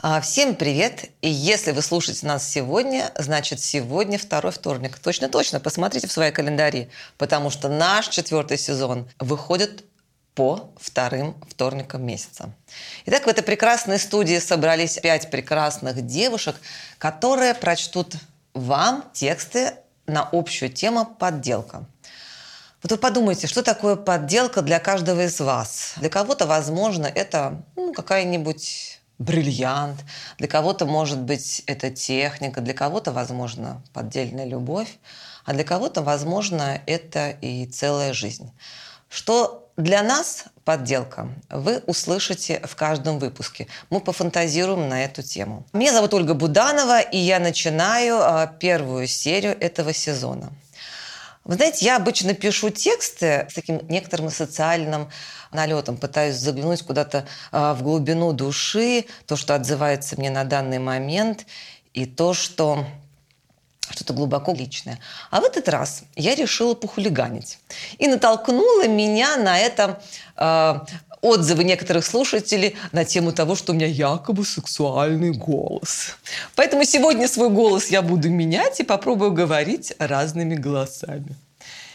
А, Всем привет! И если вы слушаете нас сегодня, значит сегодня второй вторник. Точно-точно, посмотрите в свои календари, потому что наш четвертый сезон выходит по вторым вторникам месяца. Итак, в этой прекрасной студии собрались пять прекрасных девушек, которые прочтут вам тексты на общую тему «Подделка». Вот вы подумайте, что такое подделка для каждого из вас? Для кого-то, возможно, это ну, какая-нибудь бриллиант, для кого-то, может быть, это техника, для кого-то, возможно, поддельная любовь, а для кого-то, возможно, это и целая жизнь. Что для нас подделка, вы услышите в каждом выпуске. Мы пофантазируем на эту тему. Меня зовут Ольга Буданова, и я начинаю а, первую серию этого сезона. Вы знаете, я обычно пишу тексты с таким некоторым социальным налетом, пытаюсь заглянуть куда-то э, в глубину души, то, что отзывается мне на данный момент, и то, что что-то глубоко личное. А в этот раз я решила похулиганить. И натолкнула меня на это э, отзывы некоторых слушателей на тему того, что у меня якобы сексуальный голос. Поэтому сегодня свой голос я буду менять и попробую говорить разными голосами.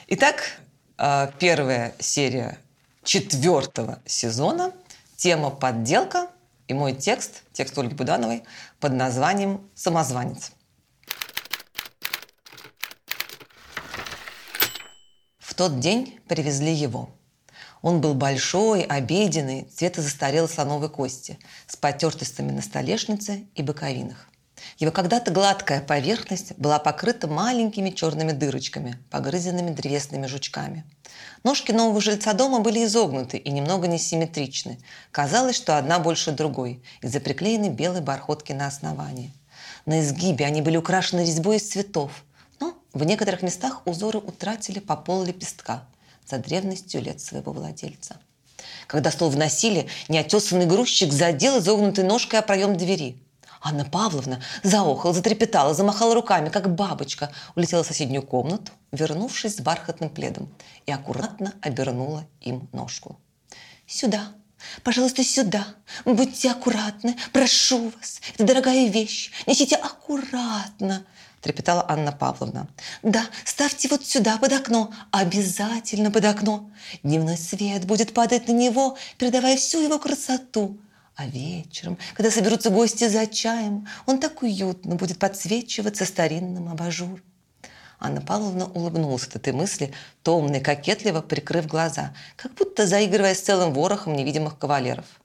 Итак, а, первая серия четвертого сезона. Тема «Подделка» и мой текст, текст Ольги Будановой, под названием «Самозванец». В тот день привезли его – он был большой, обеденный, цвета застарелой слоновой кости, с потертостями на столешнице и боковинах. Его когда-то гладкая поверхность была покрыта маленькими черными дырочками, погрызенными древесными жучками. Ножки нового жильца дома были изогнуты и немного несимметричны. Казалось, что одна больше другой, из-за приклеенной белой бархотки на основании. На изгибе они были украшены резьбой из цветов, но в некоторых местах узоры утратили по пол лепестка – за древностью лет своего владельца. Когда стол вносили, неотесанный грузчик задел изогнутой ножкой о проем двери. Анна Павловна заохала, затрепетала, замахала руками, как бабочка, улетела в соседнюю комнату, вернувшись с бархатным пледом, и аккуратно обернула им ножку. «Сюда, Пожалуйста, сюда. Будьте аккуратны. Прошу вас. Это дорогая вещь. Несите аккуратно трепетала Анна Павловна. «Да, ставьте вот сюда, под окно, обязательно под окно. Дневной свет будет падать на него, передавая всю его красоту. А вечером, когда соберутся гости за чаем, он так уютно будет подсвечиваться старинным абажуром». Анна Павловна улыбнулась от этой мысли, томно и кокетливо прикрыв глаза, как будто заигрывая с целым ворохом невидимых кавалеров –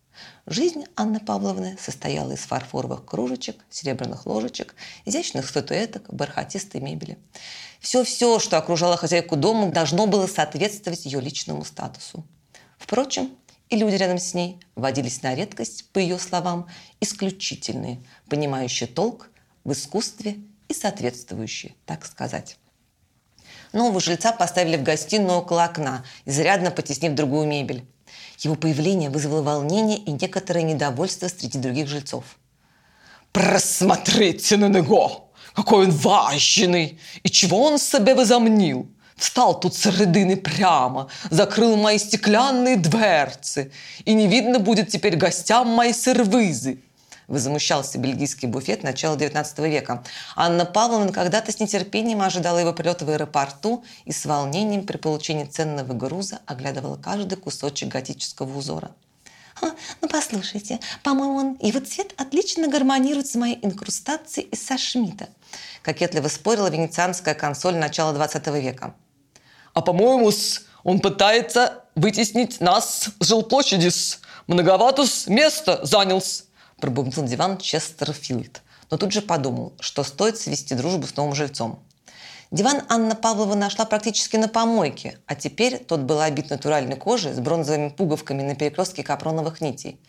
Жизнь Анны Павловны состояла из фарфоровых кружечек, серебряных ложечек, изящных статуэток, бархатистой мебели. Все-все, что окружало хозяйку дома, должно было соответствовать ее личному статусу. Впрочем, и люди рядом с ней водились на редкость, по ее словам, исключительные, понимающие толк в искусстве и соответствующие, так сказать. Нового жильца поставили в гостиную около окна, изрядно потеснив другую мебель. Его появление вызвало волнение и некоторое недовольство среди других жильцов. «Просмотрите на него! Какой он важный! И чего он себе возомнил? Встал тут середины прямо, закрыл мои стеклянные дверцы, и не видно будет теперь гостям мои сервизы возмущался бельгийский буфет начала XIX века. Анна Павловна когда-то с нетерпением ожидала его прилета в аэропорту и с волнением при получении ценного груза оглядывала каждый кусочек готического узора. «Ну, послушайте, по-моему, он, его цвет отлично гармонирует с моей инкрустацией из Сашмита», кокетливо спорила венецианская консоль начала XX века. «А по-моему, он пытается вытеснить нас с жилплощади. Многовато места занялся пробубнил диван Честерфилд, но тут же подумал, что стоит свести дружбу с новым жильцом. Диван Анна Павлова нашла практически на помойке, а теперь тот был обит натуральной кожей с бронзовыми пуговками на перекрестке капроновых нитей.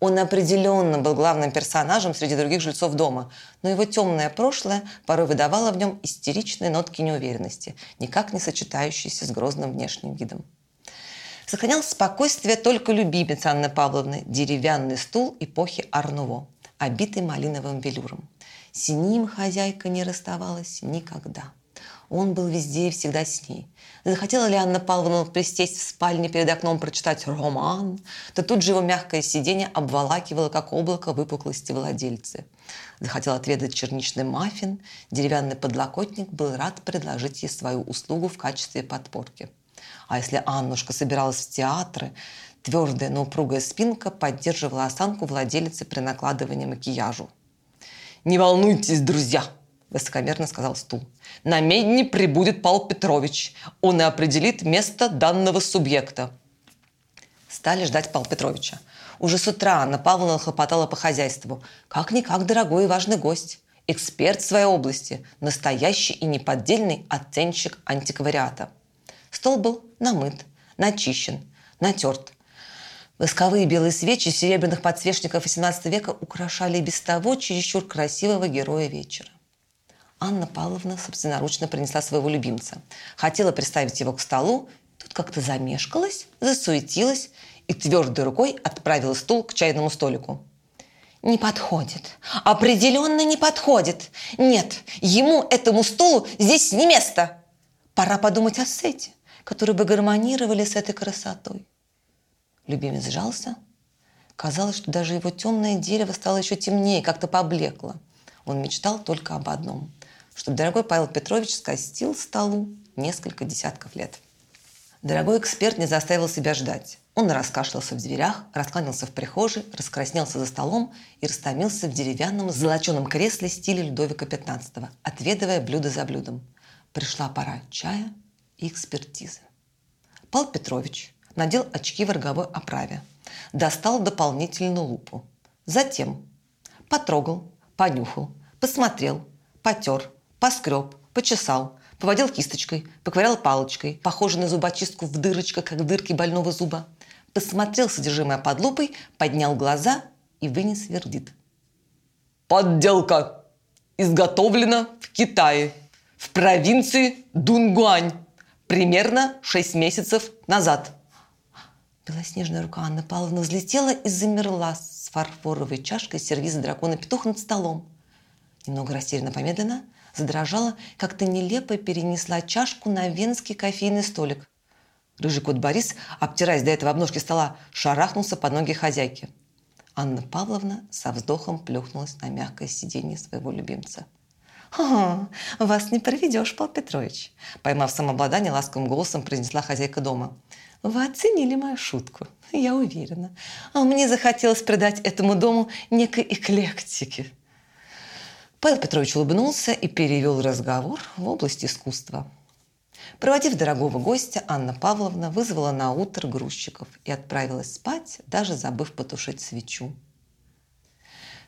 Он определенно был главным персонажем среди других жильцов дома, но его темное прошлое порой выдавало в нем истеричные нотки неуверенности, никак не сочетающиеся с грозным внешним видом. Сохранял спокойствие только любимец Анны Павловны – деревянный стул эпохи Арнуво, обитый малиновым велюром. С ним хозяйка не расставалась никогда. Он был везде и всегда с ней. Захотела ли Анна Павловна присесть в спальне перед окном прочитать роман, то тут же его мягкое сиденье обволакивало, как облако выпуклости владельцы. Захотел отведать черничный маффин, деревянный подлокотник был рад предложить ей свою услугу в качестве подпорки. А если Аннушка собиралась в театры, твердая, но упругая спинка поддерживала осанку владелицы при накладывании макияжу. «Не волнуйтесь, друзья!» – высокомерно сказал стул. «На медне прибудет Павел Петрович. Он и определит место данного субъекта». Стали ждать Павла Петровича. Уже с утра Анна Павловна хлопотала по хозяйству. Как-никак дорогой и важный гость. Эксперт в своей области. Настоящий и неподдельный оценщик антиквариата. Стол был намыт, начищен, натерт. Восковые белые свечи серебряных подсвечников XVIII века украшали без того чересчур красивого героя вечера. Анна Павловна собственноручно принесла своего любимца. Хотела приставить его к столу, тут как-то замешкалась, засуетилась и твердой рукой отправила стул к чайному столику. «Не подходит. Определенно не подходит. Нет, ему, этому стулу, здесь не место. Пора подумать о сете, которые бы гармонировали с этой красотой». Любимец сжался. Казалось, что даже его темное дерево стало еще темнее, как-то поблекло. Он мечтал только об одном чтобы дорогой Павел Петрович скостил столу несколько десятков лет. Дорогой эксперт не заставил себя ждать. Он раскашлялся в дверях, раскланялся в прихожей, раскраснелся за столом и растомился в деревянном золоченом кресле стиля Людовика XV, отведывая блюдо за блюдом. Пришла пора чая и экспертизы. Павел Петрович надел очки в роговой оправе, достал дополнительную лупу. Затем потрогал, понюхал, посмотрел, потер, Поскреб, почесал, поводил кисточкой, поковырял палочкой, похожей на зубочистку в дырочках, как дырки больного зуба. Посмотрел содержимое под лупой, поднял глаза и вынес вердит. Подделка изготовлена в Китае, в провинции Дунгуань, примерно 6 месяцев назад. Белоснежная рука Анны Павловны взлетела и замерла с фарфоровой чашкой сервиза дракона петух над столом. Немного растерянно помедленно – задрожала, как-то нелепо перенесла чашку на венский кофейный столик. Рыжий кот Борис, обтираясь до этого обножки стола, шарахнулся под ноги хозяйки. Анна Павловна со вздохом плюхнулась на мягкое сиденье своего любимца. «О, вас не проведешь, Павел Петрович!» Поймав самообладание, ласковым голосом произнесла хозяйка дома. «Вы оценили мою шутку, я уверена. А мне захотелось придать этому дому некой эклектики. Павел Петрович улыбнулся и перевел разговор в область искусства. Проводив дорогого гостя, Анна Павловна вызвала на утро грузчиков и отправилась спать, даже забыв потушить свечу.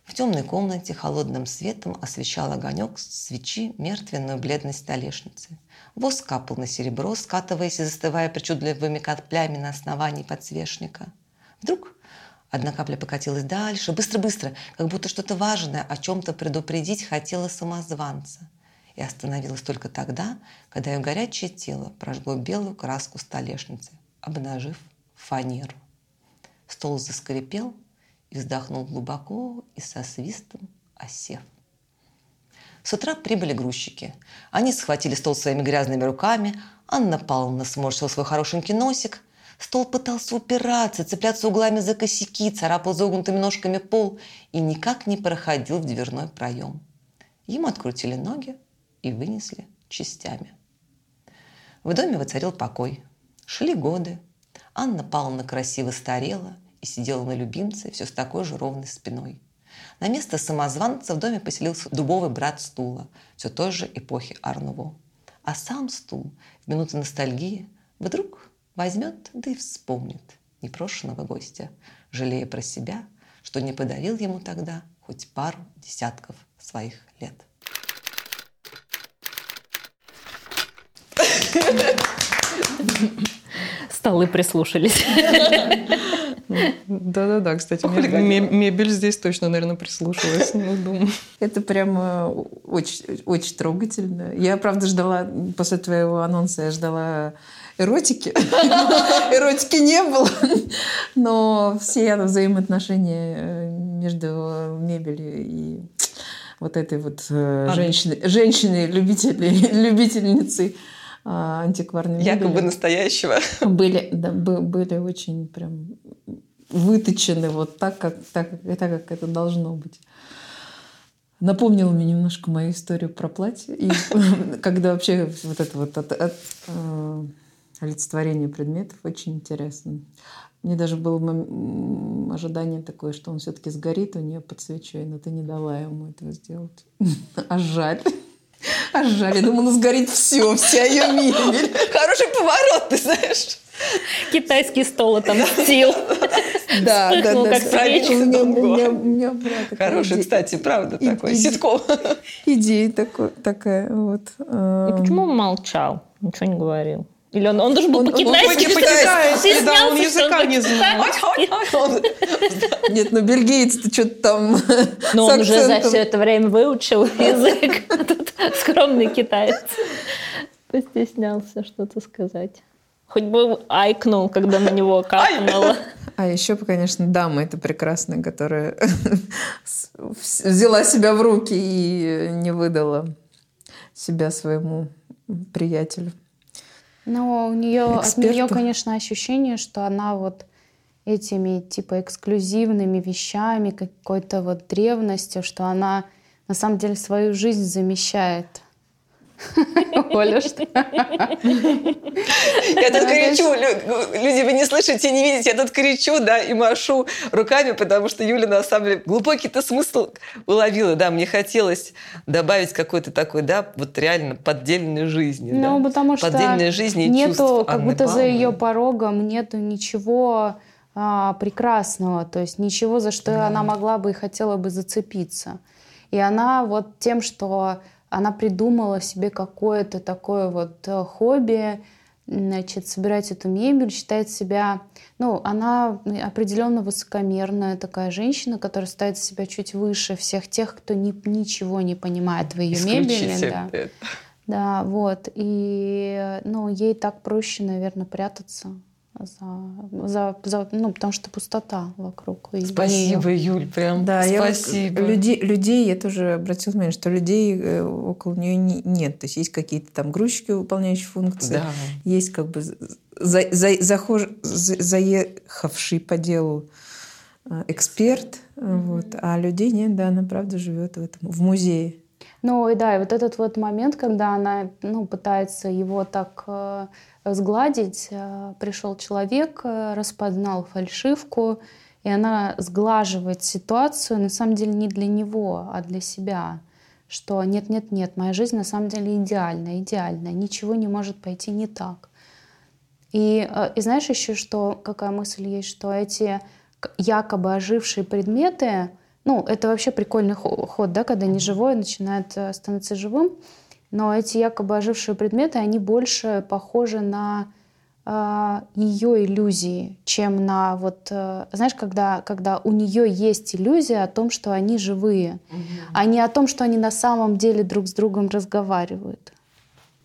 В темной комнате холодным светом освещал огонек свечи мертвенную бледность столешницы. Воск капал на серебро, скатываясь и застывая причудливыми каплями на основании подсвечника. Вдруг Одна капля покатилась дальше, быстро-быстро, как будто что-то важное о чем-то предупредить хотела самозванца. И остановилась только тогда, когда ее горячее тело прожгло белую краску столешницы, обнажив фанеру. Стол заскрипел и вздохнул глубоко и со свистом осев. С утра прибыли грузчики. Они схватили стол своими грязными руками. Анна Павловна сморщила свой хорошенький носик – Стол пытался упираться, цепляться углами за косяки, царапал загнутыми ножками пол и никак не проходил в дверной проем. Ему открутили ноги и вынесли частями. В доме воцарил покой. Шли годы. Анна Павловна красиво старела и сидела на любимце все с такой же ровной спиной. На место самозванца в доме поселился дубовый брат стула, все той же эпохи Арнуво. А сам стул в минуты ностальгии вдруг Возьмет, да и вспомнит непрошенного гостя, жалея про себя, что не подарил ему тогда хоть пару десятков своих лет. Столы прислушались. Да-да-да, кстати, мебель здесь точно, наверное, прислушалась. Ну, Это прямо очень, очень трогательно. Я, правда, ждала, после твоего анонса, я ждала эротики. Эротики не было. Но все взаимоотношения э, между мебелью и вот этой вот э, женщины, женщины любители, любительницы а, антикварной Якобы мебели. настоящего. были, да, бы- были очень прям выточены вот так, как, так, так, как это должно быть. Напомнило мне немножко мою историю про платье. И когда вообще вот это вот от- от, э, олицетворение предметов очень интересно. Мне даже было ожидание такое, что он все-таки сгорит у нее под свечой, но ты не дала ему этого сделать. А жаль. А жаль. Я думала, сгорит все, вся ее мебель. Хороший поворот, ты знаешь. Китайский стол отомстил. Да, да, да. как да. свечка. У меня, у меня, у меня была такая Хороший, иде- кстати, правда, И- такой. Ситком. идея такой, такая вот. И Эм, почему он молчал? Ничего не говорил. Или он, он должен был Он- он по-китайски по-китайски, да, он языка не знал. по-китайски. Нет, ну бельгиец-то что-то там Но он уже за все это время выучил язык. Скромный китаец. Постеснялся что-то сказать. Хоть бы айкнул, когда на него капнуло. А еще, конечно, дама это прекрасная, которая взяла себя в руки и не выдала себя своему приятелю. Но у нее, от нее, конечно, ощущение, что она вот этими типа эксклюзивными вещами, какой-то вот древностью, что она на самом деле свою жизнь замещает. Оля, что? Я тут кричу, лю- люди, вы не слышите, не видите, я тут кричу, да, и машу руками, потому что Юля, на самом деле, глубокий-то смысл уловила, да, мне хотелось добавить какой-то такой, да, вот реально поддельной жизни, Ну, потому что Поддельной жизни нету, как будто за ее порогом нету ничего а, прекрасного, то есть ничего, за что она могла бы и хотела бы зацепиться. И она вот тем, что она придумала себе какое-то такое вот э, хобби, значит, собирать эту мебель, считает себя, ну, она определенно высокомерная такая женщина, которая ставит себя чуть выше всех тех, кто ни- ничего не понимает в ее мебели. Да. это. Да, вот. И, ну, ей так проще, наверное, прятаться за, за, за- ну, потому что пустота вокруг. Спасибо, её. Юль, прям Да, я спасибо. людей, людей я тоже обратила внимание, что людей э, около нее не- нет. То есть есть какие-то там грузчики, выполняющие функции. Да. Есть как бы за, за- захож- за- заехавший по делу э, эксперт, э, вот, а людей нет, да, она правда живет в этом, в музее. Ну и да, и вот этот вот момент, когда она ну, пытается его так э, сгладить, э, пришел человек, э, распознал фальшивку, и она сглаживает ситуацию, на самом деле не для него, а для себя. Что нет-нет-нет, моя жизнь на самом деле идеальная, идеальная, ничего не может пойти не так. И, э, и знаешь еще, что какая мысль есть, что эти якобы ожившие предметы, ну, это вообще прикольный хо- ход, да, когда неживое начинает становиться живым, но эти якобы ожившие предметы, они больше похожи на ее иллюзии, чем на вот, э, знаешь, когда, когда у нее есть иллюзия о том, что они живые, а не о том, что они на самом деле друг с другом разговаривают.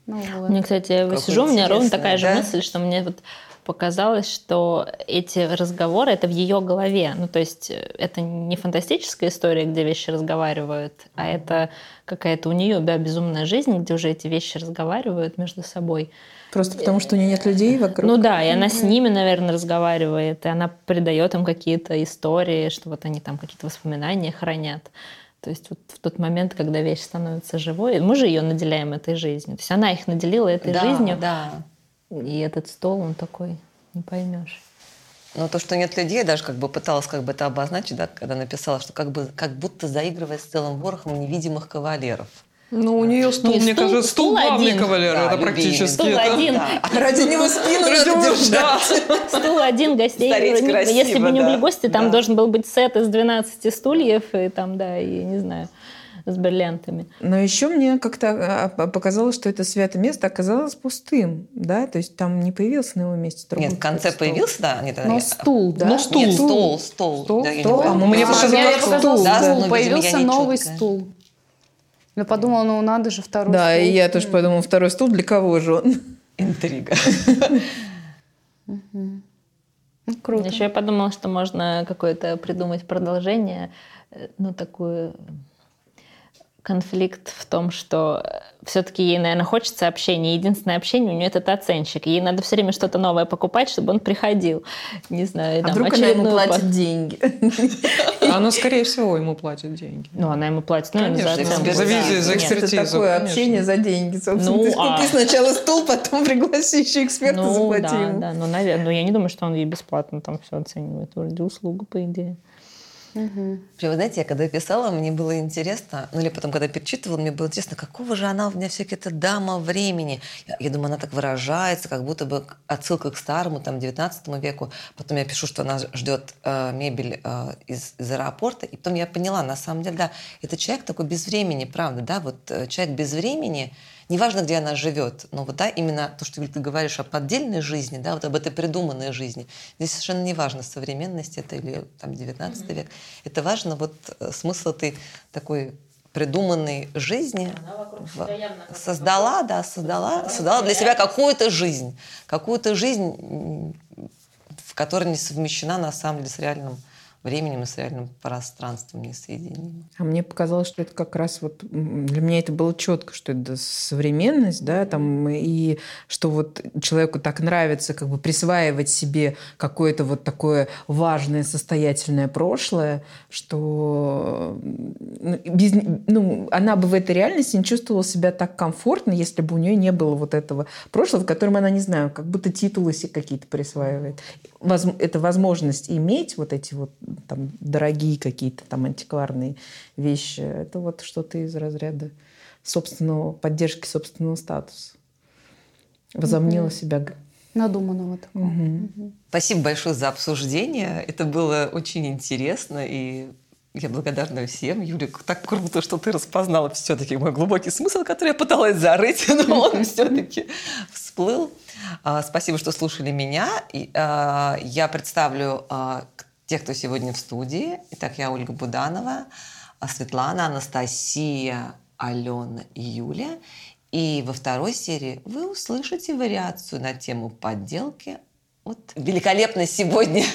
Ну, вот. Мне, кстати, я сижу, у меня ровно такая же да? мысль, что мне вот показалось, что эти разговоры это в ее голове. Ну, то есть э, это не фантастическая история, где вещи разговаривают, а это какая-то у нее да, безумная жизнь, где уже эти вещи разговаривают между собой. Просто потому, что у нее нет людей вокруг. Ну да, и она с ними, наверное, разговаривает, и она придает им какие-то истории, что вот они там какие-то воспоминания хранят. То есть вот в тот момент, когда вещь становится живой, мы же ее наделяем этой жизнью. То есть она их наделила этой Да, жизнью, да. И этот стол, он такой, не поймешь. Но то, что нет людей, я даже как бы пыталась как бы это обозначить, да, когда написала, что как, бы, как будто заигрывая с целым ворохом невидимых кавалеров. Ну, у нее стул, Не, мне стул- кажется, стул стул главный один. кавалер. Да, это любимый. практически. Стул это- один. Да. Ради него спину надо Да. держать. Стул один, гостей. Стареть красиво, Если бы не да. были гости, там Да. должен был быть сет из 12 стульев, и там, да, и не знаю, с бриллиантами. Но еще мне как-то а, а, показалось, что это святое место оказалось пустым, да, то есть там не появился на его месте другой Нет, в конце стол. появился, да? Нет, Но нет. стул, да? Ну, Нет, стол, стол. Стол, Да, я стол. помню. А, ну, мне А, показалось, показалось, стул, да, стул. но, видимо, Появился я новый чёткая. стул. Я подумала, ну надо же второй Да, стул. и я тоже подумала, второй стул для кого же он? Интрига. Ну, круто. Еще я подумала, что можно какое-то придумать продолжение, э, ну, такую конфликт в том, что все-таки ей, наверное, хочется общения. Единственное общение у нее этот оценщик. Ей надо все время что-то новое покупать, чтобы он приходил. Не знаю, а вдруг она ему платит деньги? Она, скорее всего, ему платит деньги. Ну, она ему платит, ну, Конечно, за оценку. За, визит, за экспертизу. Это такое конечно. общение за деньги, собственно. Ну, Ты а... купи сначала стул, потом пригласи еще эксперта, ну, заплати да, ему. Да, ну, наверное, но я не думаю, что он ей бесплатно там все оценивает. Вроде услугу, по идее. Угу. Вы знаете, я когда писала, мне было интересно, ну или потом, когда перечитывала, мне было интересно, какого же она у меня все-таки эта дама времени. Я, я думаю, она так выражается, как будто бы отсылка к старому, там, 19 веку. Потом я пишу, что она ждет э, мебель э, из, из аэропорта, и потом я поняла, на самом деле, да, это человек такой без времени, правда, да, вот э, человек без времени, неважно, где она живет, но вот, да, именно то, что ты говоришь о поддельной жизни, да, вот об этой придуманной жизни, здесь совершенно не важно, современность это или там 19 mm-hmm. век. Это важно вот э, смысл этой такой придуманной жизни создала, да, создала, создала для себя какую-то жизнь, какую-то жизнь, в которой не совмещена на самом деле с реальным временем и с реальным пространством несоединимо. А мне показалось, что это как раз вот для меня это было четко, что это современность, да, там и что вот человеку так нравится как бы присваивать себе какое-то вот такое важное состоятельное прошлое, что ну, без, ну, она бы в этой реальности не чувствовала себя так комфортно, если бы у нее не было вот этого прошлого, в котором она, не знаю, как будто титулы себе какие-то присваивает. Это возможность иметь вот эти вот там дорогие какие-то там антикварные вещи. Это вот что-то из разряда собственного, поддержки собственного статуса. Возомнила угу. себя надуманного такого. Угу. Угу. Спасибо большое за обсуждение. Это было очень интересно и я благодарна всем. Юлик, так круто, что ты распознала все-таки мой глубокий смысл, который я пыталась зарыть, но он все-таки всплыл. А, спасибо, что слушали меня. А, я представлю а, те, кто сегодня в студии. Итак, я Ольга Буданова, Светлана, Анастасия, Алена и Юля. И во второй серии вы услышите вариацию на тему подделки от великолепно сегодня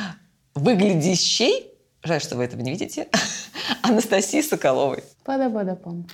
выглядящей, жаль, что вы этого не видите, Анастасии Соколовой. Пада-пада-пам.